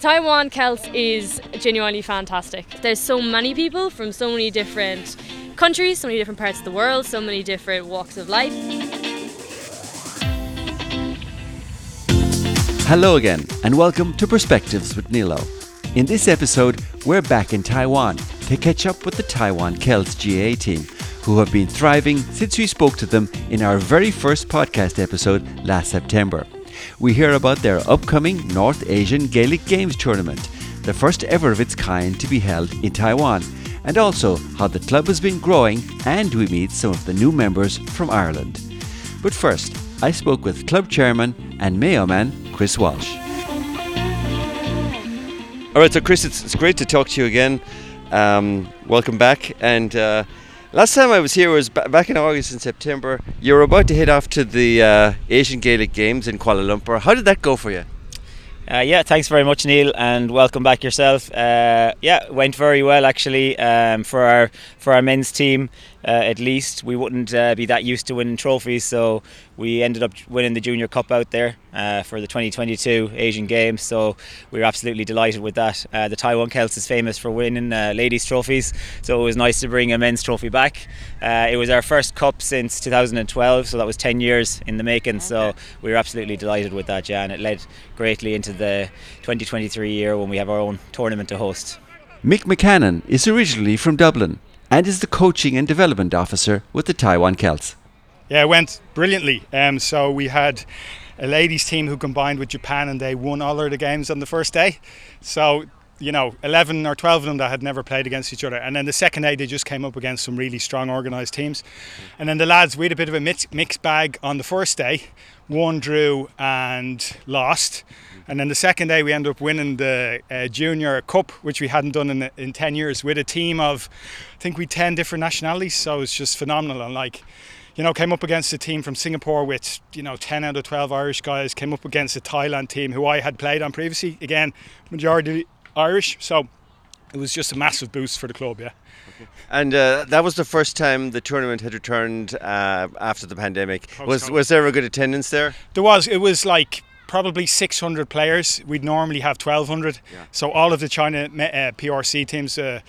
Taiwan Celts is genuinely fantastic. There's so many people from so many different countries, so many different parts of the world, so many different walks of life. Hello again, and welcome to Perspectives with Nilo. In this episode, we're back in Taiwan to catch up with the Taiwan Celts GAA team, who have been thriving since we spoke to them in our very first podcast episode last September we hear about their upcoming North Asian Gaelic Games tournament, the first ever of its kind to be held in Taiwan, and also how the club has been growing and we meet some of the new members from Ireland. But first, I spoke with club chairman and Mayo man Chris Walsh. All right, so Chris, it's, it's great to talk to you again. Um, welcome back, and uh, Last time I was here was b- back in August and September. You were about to head off to the uh, Asian Gaelic Games in Kuala Lumpur. How did that go for you? Uh, yeah, thanks very much, Neil, and welcome back yourself. Uh, yeah, went very well actually um, for our for our men's team. Uh, at least we wouldn't uh, be that used to winning trophies, so we ended up winning the Junior Cup out there uh, for the 2022 Asian Games. So we were absolutely delighted with that. Uh, the Taiwan Celts is famous for winning uh, ladies' trophies, so it was nice to bring a men's trophy back. Uh, it was our first cup since 2012, so that was 10 years in the making. Okay. So we were absolutely delighted with that, yeah, and it led greatly into the 2023 year when we have our own tournament to host. Mick McCannon is originally from Dublin and is the coaching and development officer with the Taiwan Celts. Yeah, it went brilliantly. Um, so we had a ladies team who combined with Japan and they won all of the games on the first day. So you know, 11 or 12 of them that had never played against each other. And then the second day, they just came up against some really strong organised teams. And then the lads, we had a bit of a mix, mixed bag on the first day. One drew and lost. And then the second day, we ended up winning the uh, Junior Cup, which we hadn't done in, in 10 years, with a team of, I think we 10 different nationalities. So it was just phenomenal. And like, you know, came up against a team from Singapore with, you know, 10 out of 12 Irish guys, came up against a Thailand team who I had played on previously. Again, majority Irish. So it was just a massive boost for the club, yeah. And uh, that was the first time the tournament had returned uh, after the pandemic. Was was there a good attendance there? There was. It was like probably 600 players. We'd normally have 1,200. Yeah. So all of the China uh, PRC teams uh,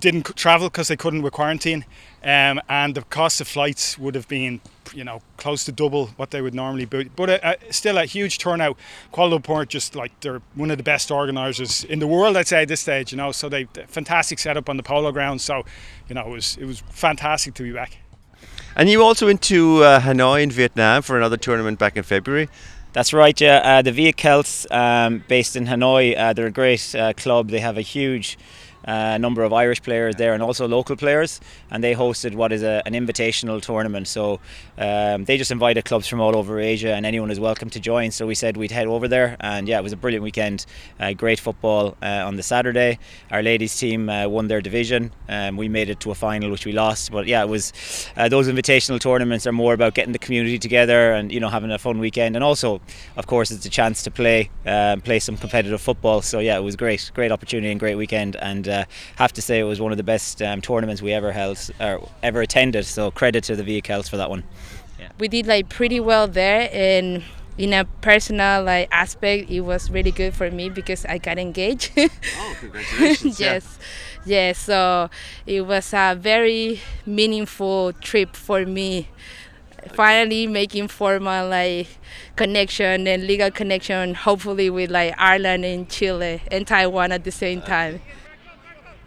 didn't travel because they couldn't with quarantine, um, and the cost of flights would have been, you know, close to double what they would normally be. But uh, uh still a huge turnout. Kuala Lumpur, just like they're one of the best organisers in the world, I'd say at this stage. You know, so they fantastic setup on the polo ground. So, you know, it was it was fantastic to be back. And you also went to uh, Hanoi in Vietnam for another tournament back in February. That's right, yeah. Uh, the Viet Celts, um, based in Hanoi, uh, they're a great uh, club. They have a huge a number of Irish players there and also local players, and they hosted what is a, an invitational tournament. So um, they just invited clubs from all over Asia, and anyone is welcome to join. So we said we'd head over there, and yeah, it was a brilliant weekend. Uh, great football uh, on the Saturday. Our ladies team uh, won their division. Um, we made it to a final, which we lost. But yeah, it was uh, those invitational tournaments are more about getting the community together and you know having a fun weekend, and also, of course, it's a chance to play um, play some competitive football. So yeah, it was great, great opportunity and great weekend, and uh, have to say it was one of the best um, tournaments we ever held or ever attended. So credit to the Viet Celts for that one. Yeah. We did like pretty well there, and in a personal like aspect, it was really good for me because I got engaged. oh, congratulations! yes. Yes, so it was a very meaningful trip for me finally making formal like connection and legal connection hopefully with like Ireland and Chile and Taiwan at the same time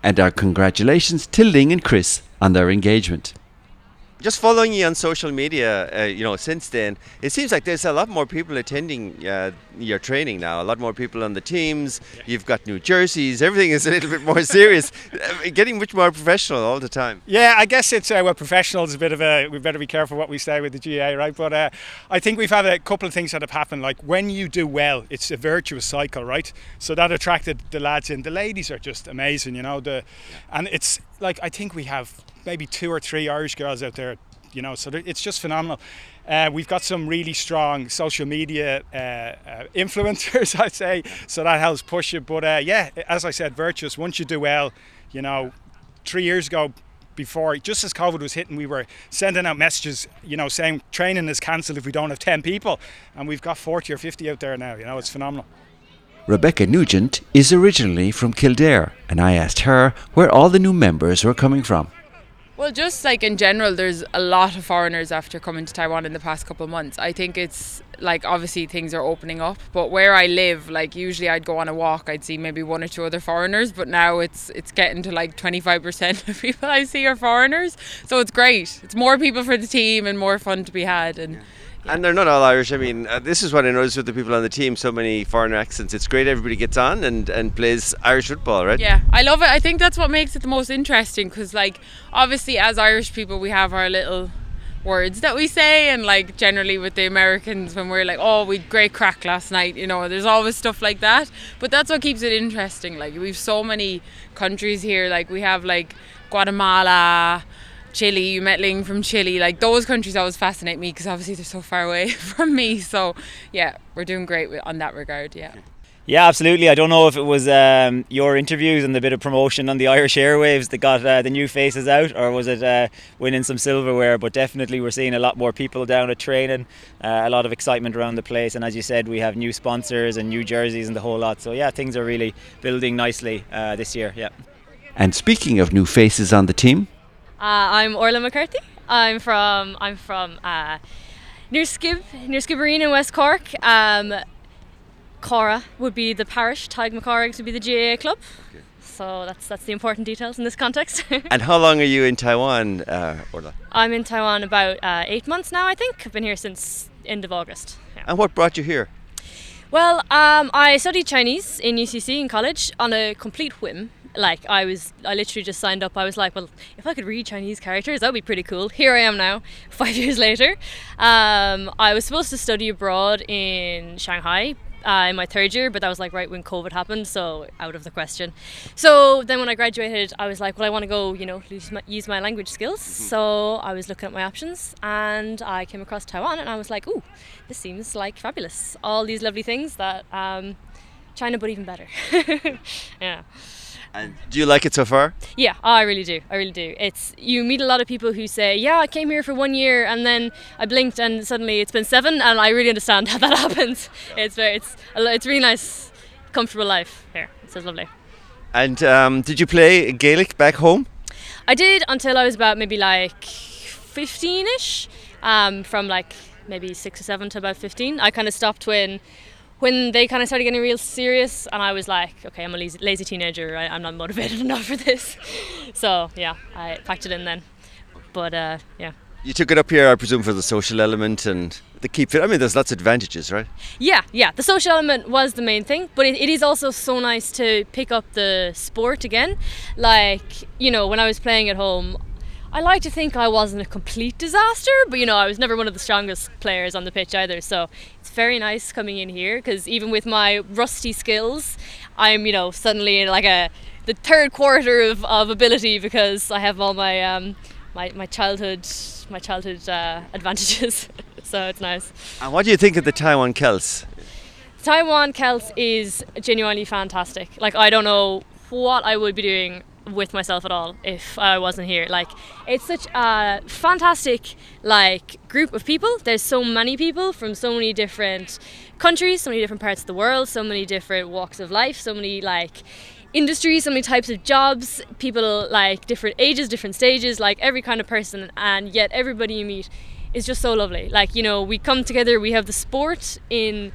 and our congratulations to Ling and Chris on their engagement just following you on social media, uh, you know, since then, it seems like there's a lot more people attending uh, your training now. A lot more people on the teams. Yeah. You've got new jerseys. Everything is a little bit more serious. Uh, getting much more professional all the time. Yeah, I guess it's uh, well, professional is a bit of a. We better be careful what we say with the GAA, right? But uh, I think we've had a couple of things that have happened. Like when you do well, it's a virtuous cycle, right? So that attracted the lads in. The ladies are just amazing, you know. The and it's like I think we have maybe two or three Irish girls out there, you know, so it's just phenomenal. Uh, we've got some really strong social media uh, uh, influencers, I'd say, so that helps push it. But uh, yeah, as I said, virtuous. Once you do well, you know, three years ago, before just as COVID was hitting, we were sending out messages, you know, saying training is cancelled if we don't have 10 people, and we've got 40 or 50 out there now. You know, it's phenomenal. Rebecca Nugent is originally from Kildare, and I asked her where all the new members were coming from. Well, just like in general, there's a lot of foreigners after coming to Taiwan in the past couple of months. I think it's like obviously things are opening up, but where I live, like usually I'd go on a walk, I'd see maybe one or two other foreigners, but now it's it's getting to like 25% of people I see are foreigners. So it's great. It's more people for the team and more fun to be had and And they're not all Irish. I mean, uh, this is what I noticed with the people on the team. So many foreign accents. It's great. Everybody gets on and, and plays Irish football, right? Yeah, I love it. I think that's what makes it the most interesting because, like, obviously, as Irish people, we have our little words that we say, and like, generally with the Americans, when we're like, oh, we great crack last night, you know, there's always stuff like that. But that's what keeps it interesting. Like, we've so many countries here. Like, we have like Guatemala. Chile, you met Ling from Chile. Like those countries always fascinate me because obviously they're so far away from me. So yeah, we're doing great on that regard. Yeah. Yeah, absolutely. I don't know if it was um, your interviews and the bit of promotion on the Irish airwaves that got uh, the new faces out, or was it uh, winning some silverware? But definitely, we're seeing a lot more people down at training, uh, a lot of excitement around the place. And as you said, we have new sponsors and new jerseys and the whole lot. So yeah, things are really building nicely uh, this year. Yeah. And speaking of new faces on the team, Uh, I'm Orla McCarthy. I'm from I'm from uh, near Skib near Skibbereen in West Cork. Um, Caheragh would be the parish. Tadhg MacCarthaighs would be the GAA club. So that's that's the important details in this context. And how long are you in Taiwan, uh, Orla? I'm in Taiwan about uh, eight months now. I think I've been here since end of August. Yeah. And what brought you here? Well, um, I studied Chinese in UCC in college on a complete whim. Like I was, I literally just signed up. I was like, well, if I could read Chinese characters, that would be pretty cool. Here I am now, five years later. Um, I was supposed to study abroad in Shanghai. Uh, in my third year, but that was like right when COVID happened, so out of the question. So then when I graduated, I was like, well, I want to go, you know, use my, use my language skills. So I was looking at my options, and I came across Taiwan, and I was like, ooh, this seems like fabulous. All these lovely things that um, China, but even better. yeah. And do you like it so far? Yeah, I really do. I really do. It's you meet a lot of people who say, "Yeah, I came here for one year, and then I blinked, and suddenly it's been seven, and I really understand how that happens. It's very, it's, it's really nice, comfortable life here. It's lovely. And um, did you play Gaelic back home? I did until I was about maybe like 15ish. Um, from like maybe six or seven to about 15. I kind of stopped when when they kind of started getting real serious, and I was like, okay, I'm a lazy, lazy teenager. I, I'm not motivated enough for this. So yeah, I packed it in then. But uh, yeah. You took it up here, I presume, for the social element and the keep fit. I mean, there's lots of advantages, right? Yeah, yeah. The social element was the main thing, but it, it is also so nice to pick up the sport again. Like, you know, when I was playing at home, I like to think I wasn't a complete disaster, but you know, I was never one of the strongest players on the pitch either. So it's very nice coming in here because even with my rusty skills, I'm, you know, suddenly in like a the third quarter of, of ability because I have all my um, my, my childhood my childhood uh, advantages. so it's nice. And what do you think of the Taiwan Celts? Taiwan Celts is genuinely fantastic. Like I don't know what I would be doing with myself at all if I wasn't here. Like it's such a fantastic like group of people. There's so many people from so many different countries, so many different parts of the world, so many different walks of life, so many like industries, so many types of jobs, people like different ages, different stages, like every kind of person and yet everybody you meet is just so lovely. Like, you know, we come together, we have the sport in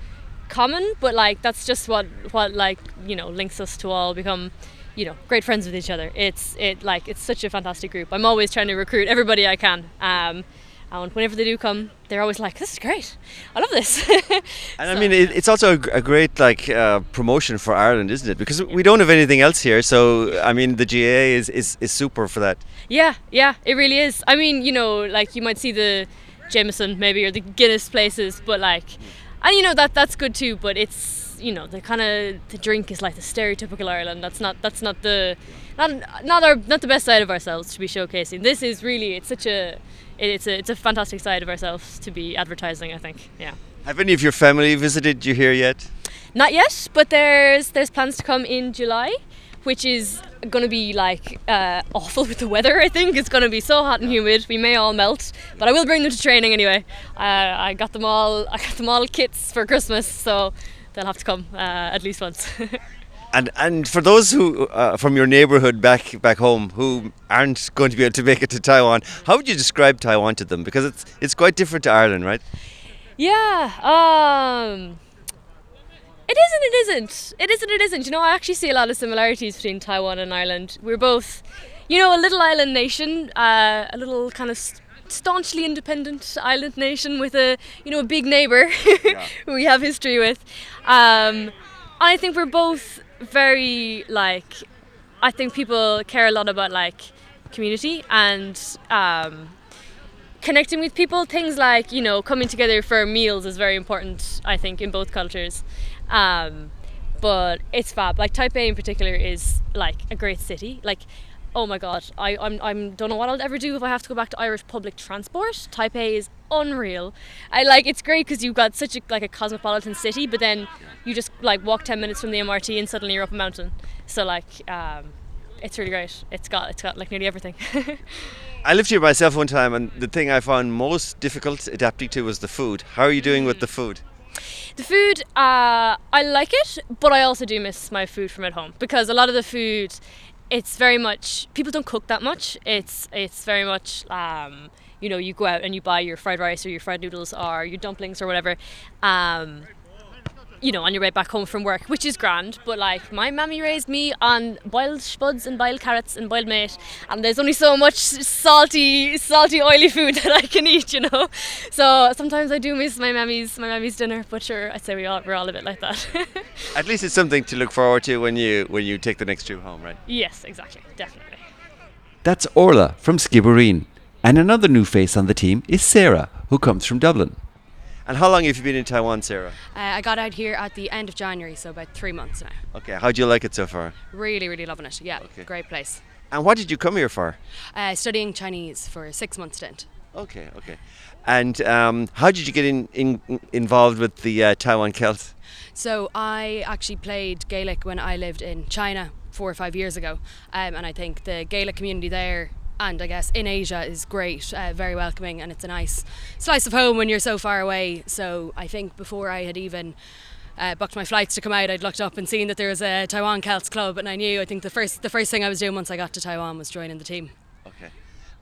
common, but like that's just what what like, you know, links us to all become you know, great friends with each other. It's it like it's such a fantastic group. I'm always trying to recruit everybody I can. Um, and whenever they do come, they're always like, "This is great. I love this." And I mean, it, it's also a, a great like uh, promotion for Ireland, isn't it? Because we don't have anything else here. So I mean, the GAA is, is, is super for that. Yeah, yeah, it really is. I mean, you know, like you might see the Jameson maybe or the Guinness places, but like, and you know that that's good too. But it's you know the kind of the drink is like the stereotypical Ireland. That's not that's not the not not our not the best side of ourselves to be showcasing. This is really it's such a it's a it's a fantastic side of ourselves to be advertising. I think, yeah. Have any of your family visited you here yet? Not yet, but there's there's plans to come in July. which is going to be like uh, awful with the weather. I think it's going to be so hot and humid. We may all melt, but I will bring them to training anyway. Uh, I got them all. I got them all kits for Christmas, so they'll have to come uh, at least once. And and for those who uh, from your neighborhood back back home who aren't going to be able to make it to Taiwan, how would you describe Taiwan to them? Because it's it's quite different to Ireland, right? Yeah. Um. It isn't. It isn't. It isn't. It isn't. You know, I actually see a lot of similarities between Taiwan and Ireland. We're both, you know, a little island nation, uh, a little kind of staunchly independent island nation with a, you know, a big neighbor who we have history with. Um, I think we're both very like. I think people care a lot about like community and um, connecting with people things like you know coming together for meals is very important i think in both cultures um, but it's fab like taipei in particular is like a great city like oh my god i I'm, I'm don't know what i'll ever do if i have to go back to irish public transport. Taipei is unreal. I like it's great because you've got such a like a cosmopolitan city but then you just like walk 10 minutes from the mrt and suddenly you're up a mountain. So like um, it's really great. It's got it's got like nearly everything. I lived here myself one time, and the thing I found most difficult adapting to was the food. How are you doing with the food? The food, uh, I like it, but I also do miss my food from at home because a lot of the food, it's very much people don't cook that much. It's it's very much um, you know you go out and you buy your fried rice or your fried noodles or your dumplings or whatever. Um, you know, on your way back home from work, which is grand. But like, my mammy raised me on boiled spuds and boiled carrots and boiled mate, and there's only so much salty, salty, oily food that I can eat, you know. So sometimes I do miss my mammy's my mammy's dinner. But sure, I'd say we all we're all a bit like that. At least it's something to look forward to when you when you take the next trip home, right? yes, exactly, definitely. That's Orla from Skibbereen. And another new face on the team is Sarah, who comes from Dublin. And how long have you been in Taiwan, Sarah? Uh, I got out here at the end of January, so about three months now. Okay, how do you like it so far? Really, really loving it. Yeah, Okay. great place. And what did you come here for? Uh, studying Chinese for a six month stint. Okay, okay. And um, how did you get in, in involved with the uh, Taiwan Celts? So I actually played Gaelic when I lived in China four or five years ago, um, and I think the Gaelic community there. And I guess in Asia is great, uh, very welcoming, and it's a nice slice of home when you're so far away. So I think before I had even uh, booked my flights to come out, I'd looked up and seen that there was a Taiwan Celts club, and I knew. I think the first the first thing I was doing once I got to Taiwan was joining the team. Okay.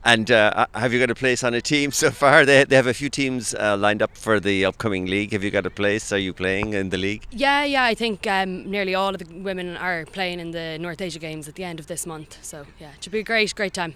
And uh, have you got a place on a team so far? They, they have a few teams uh, lined up for the upcoming league. Have you got a place? Are you playing in the league? Yeah, yeah, I think um, nearly all of the women are playing in the North Asia Games at the end of this month. So yeah, it should be a great, great time.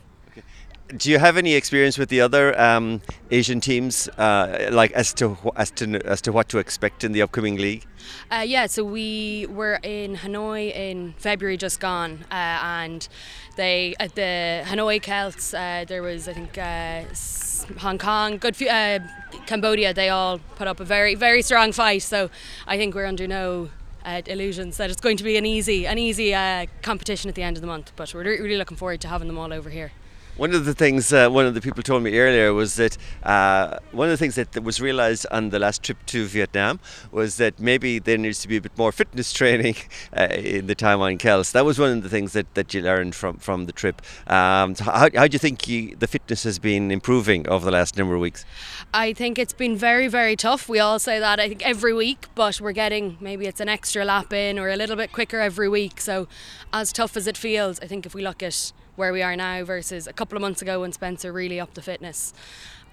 Do you have any experience with the other um, Asian teams, uh, like as to as to as to what to expect in the upcoming league? Uh, yeah, so we were in Hanoi in February just gone, uh, and they at the Hanoi Celts. Uh, there was I think uh, Hong Kong, good few, uh, Cambodia. They all put up a very very strong fight. So I think we're under no. Uh, illusions that it's going to be an easy, an easy uh, competition at the end of the month, but we're really looking forward to having them all over here. One of the things uh, one of the people told me earlier was that uh, one of the things that, was realised on the last trip to Vietnam was that maybe there needs to be a bit more fitness training uh, in the Taiwan Celts. That was one of the things that, that you learned from, from the trip. Um, so how, how do you think you, the fitness has been improving over the last number of weeks? I think it's been very, very tough. We all say that I think every week, but we're getting maybe it's an extra lap in or a little bit quicker every week. So, as tough as it feels, I think if we look at where we are now versus a couple of months ago when Spencer really upped the fitness,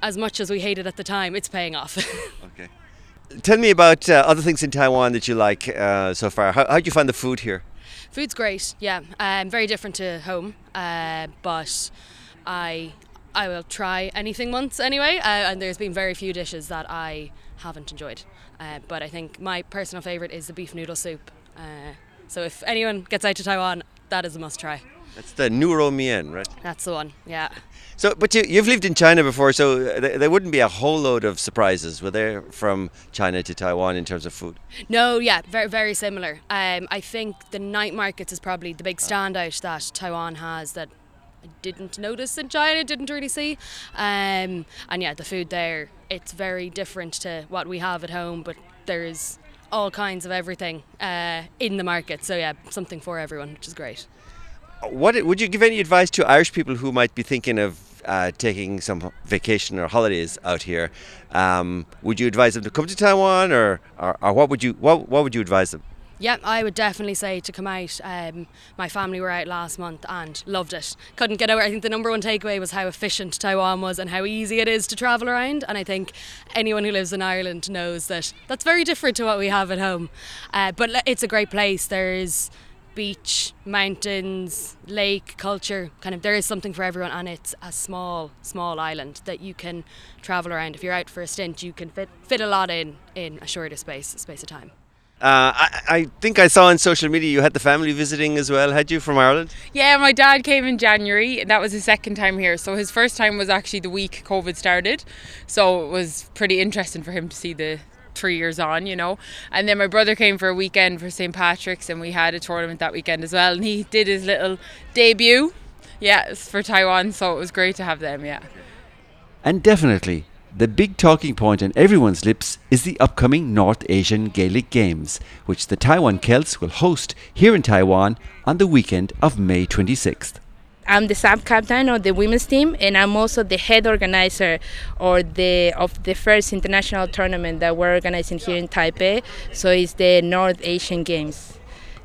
as much as we hated at the time, it's paying off. Okay. Tell me about uh, other things in Taiwan that you like uh, so far. How, how do you find the food here? Food's great, yeah. Um, very different to home, uh, but I I will try anything once anyway. Uh, and there's been very few dishes that I haven't enjoyed. Uh, but I think my personal favourite is the beef noodle soup. Uh, so if anyone gets out to Taiwan, that is a must try. That's the Nuro Mien, right? That's the one, yeah. So, but you, you've lived in China before, so th- there wouldn't be a whole load of surprises, were there, from China to Taiwan in terms of food? No, yeah, very very similar. Um, I think the night markets is probably the big standout that Taiwan has that I didn't notice in China, didn't really see. Um, and yeah, the food there, it's very different to what we have at home, but there's all kinds of everything uh, in the market. So yeah, something for everyone, which is great. What would you give any advice to Irish people who might be thinking of uh, taking some vacation or holidays out here? Um, would you advise them to come to Taiwan, or, or, or what would you what, what would you advise them? Yeah, I would definitely say to come out. Um, my family were out last month and loved it. Couldn't get over. I think the number one takeaway was how efficient Taiwan was and how easy it is to travel around. And I think anyone who lives in Ireland knows that that's very different to what we have at home. Uh, but it's a great place. There's beach, mountains, lake culture. Kind of, there is something for everyone, and it's a small, small island that you can travel around. If you're out for a stint, you can fit fit a lot in in a shorter space space of time. Uh, I, I, think I saw on social media you had the family visiting as well, had you, from Ireland? Yeah, my dad came in January, and that was his second time here. So his first time was actually the week COVID started. So it was pretty interesting for him to see the three years on, you know. And then my brother came for a weekend for St. Patrick's, and we had a tournament that weekend as well. And he did his little debut, yes, for Taiwan. So it was great to have them, yeah. And definitely, the big talking point on everyone's lips is the upcoming North Asian Gaelic Games, which the Taiwan Celts will host here in Taiwan on the weekend of May 26th. I'm the sub captain of the women's team, and I'm also the head organizer or the of the first international tournament that we're organizing here in Taipei. So it's the North Asian Games.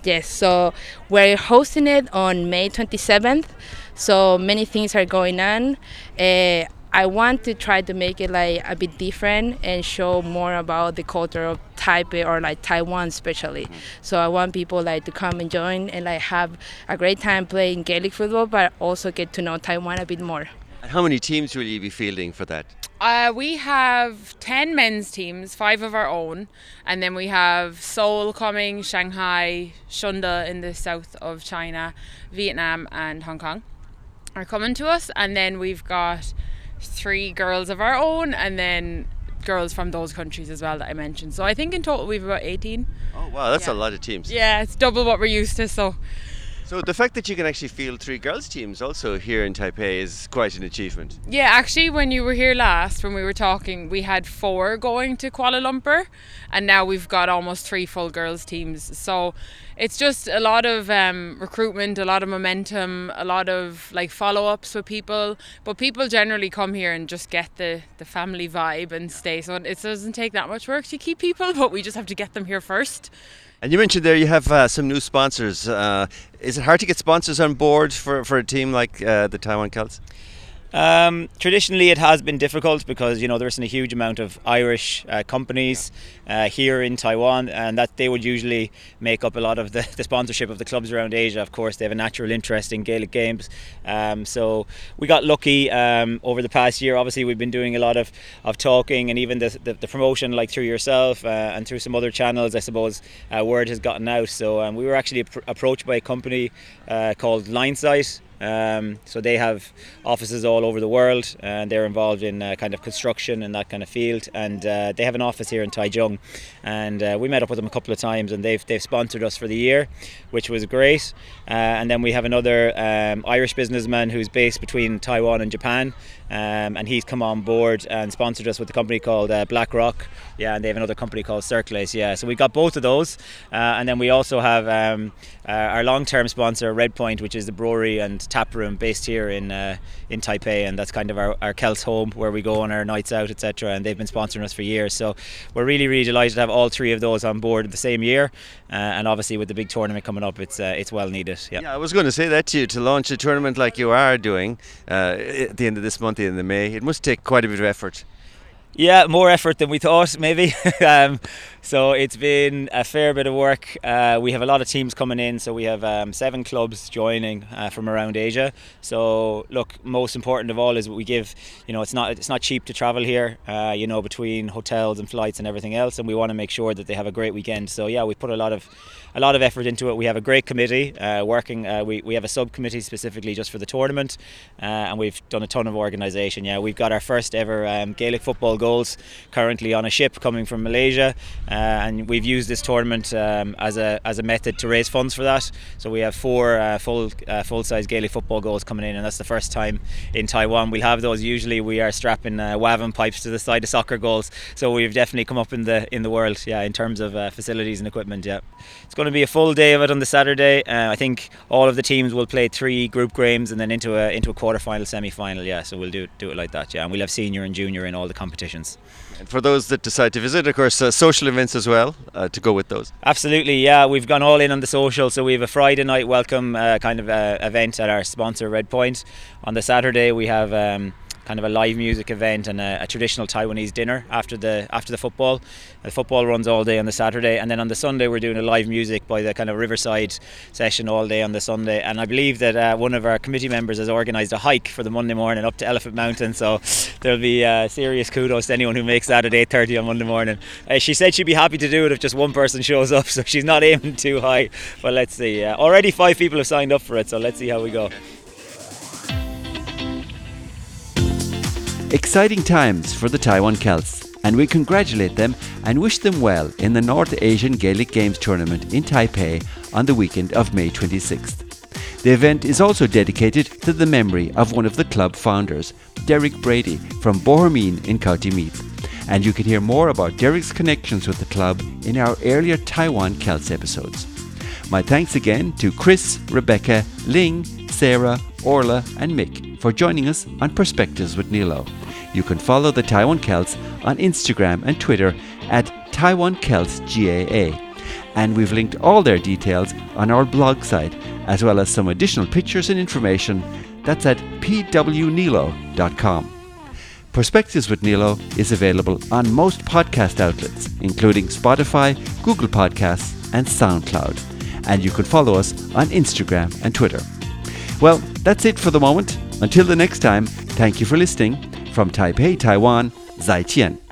Yes, so we're hosting it on May 27th. So many things are going on. Uh, I want to try to make it like a bit different and show more about the culture of Taipei or like Taiwan especially. So I want people like to come and join and like have a great time playing Gaelic football, but also get to know Taiwan a bit more. And how many teams will you be fielding for that? Uh, we have 10 men's teams, five of our own, and then we have Seoul coming, Shanghai, Shunde in the south of China, Vietnam, and Hong Kong are coming to us, and then we've got three girls of our own and then girls from those countries as well that I mentioned. So I think in total we've about 18. Oh wow, that's yeah. a lot of teams. Yeah, it's double what we're used to. So so the fact that you can actually field three girls teams also here in Taipei is quite an achievement. Yeah, actually when you were here last when we were talking, we had four going to Kuala Lumpur and now we've got almost three full girls teams. So it's just a lot of um, recruitment, a lot of momentum, a lot of like follow-ups with people. But people generally come here and just get the the family vibe and stay. So it doesn't take that much work to keep people, but we just have to get them here first. And you mentioned there you have uh, some new sponsors. Uh, is it hard to get sponsors on board for, for a team like uh, the Taiwan Celts? Um, traditionally, it has been difficult because you know there isn't a huge amount of Irish uh, companies uh, here in Taiwan, and that they would usually make up a lot of the, the, sponsorship of the clubs around Asia. Of course, they have a natural interest in Gaelic games, um, so we got lucky um, over the past year. Obviously, we've been doing a lot of, of talking and even the, the, the promotion, like through yourself uh, and through some other channels. I suppose uh, word has gotten out. So um, we were actually approached by a company uh, called Linesight. Um, so they have offices all over the world, and they're involved in uh, kind of construction and that kind of field. And uh, they have an office here in Taichung, and uh, we met up with them a couple of times, and they've they've sponsored us for the year, which was great. Uh, and then we have another um, Irish businessman who's based between Taiwan and Japan, um, and he's come on board and sponsored us with a company called uh, BlackRock. Yeah, and they have another company called Circulace. Yeah, so we got both of those, uh, and then we also have um, uh, our long-term sponsor Redpoint, which is the brewery and tap room based here in uh, in Taipei, and that's kind of our, our Celts home where we go on our nights out, etc. And they've been sponsoring us for years, so we're really really delighted to have all three of those on board the same year, uh, and obviously with the big tournament coming up, it's uh, it's well needed. Yeah. yeah, I was going to say that to you to launch a tournament like you are doing uh, at the end of this month, in the May. It must take quite a bit of effort. Yeah, more effort than we thought, maybe. um, so it's been a fair bit of work. Uh, we have a lot of teams coming in, so we have um, seven clubs joining uh, from around Asia. So look, most important of all is we give. You know, it's not it's not cheap to travel here. Uh, you know, between hotels and flights and everything else, and we want to make sure that they have a great weekend. So yeah, we put a lot of a lot of effort into it. We have a great committee uh, working. Uh, we we have a subcommittee specifically just for the tournament, uh, and we've done a ton of organisation. Yeah, we've got our first ever um, Gaelic football goals currently on a ship coming from Malaysia and we've used this tournament um, as a as a method to raise funds for that. So we have four uh, full uh, full size Gaelic football goals coming in, and that's the first time in Taiwan we'll have those. Usually we are strapping uh, Wavin pipes to the side of soccer goals, so we've definitely come up in the in the world, yeah, in terms of uh, facilities and equipment. Yeah, it's going to be a full day of it on the Saturday. Uh, I think all of the teams will play three group games and then into a into a quarter final, semi final. Yeah, so we'll do do it like that. Yeah, and we'll have senior and junior in all the competitions. And for those that decide to visit, of course, uh, social events as well uh, to go with those. Absolutely, yeah. We've gone all in on the social, so we have a Friday night welcome uh, kind of uh, event at our sponsor Red Point. On the Saturday, we have. Um, kind of a live music event and a, a, traditional Taiwanese dinner after the after the football. The football runs all day on the Saturday, and then on the Sunday we're doing a live music by the kind of Riverside session all day on the Sunday. And I believe that uh, one of our committee members has organised a hike for the Monday morning up to Elephant Mountain, so there'll be uh, serious kudos to anyone who makes that at 8:30 on Monday morning. Uh, she said she'd be happy to do it if just one person shows up, so she's not aiming too high. But let's see. Uh, already five people have signed up for it, so let's see how we go. Exciting times for the Taiwan Celts, and we congratulate them and wish them well in the North Asian Gaelic Games tournament in Taipei on the weekend of May 26th. The event is also dedicated to the memory of one of the club founders, Derek Brady from Bohermeen in County Meath. And you can hear more about Derek's connections with the club in our earlier Taiwan Celts episodes. My thanks again to Chris, Rebecca, Ling, Sarah, Orla, and Mick for joining us on Perspectives with Nilo. You can follow the Taiwan Celts on Instagram and Twitter at Taiwan Celts GAA. And we've linked all their details on our blog site, as well as some additional pictures and information. That's at pwnilo.com. Perspectives with Nilo is available on most podcast outlets, including Spotify, Google Podcasts, and SoundCloud. And you can follow us on Instagram and Twitter. Well, that's it for the moment. Until the next time, thank you for listening. From Taipei, Taiwan, Zai Jian.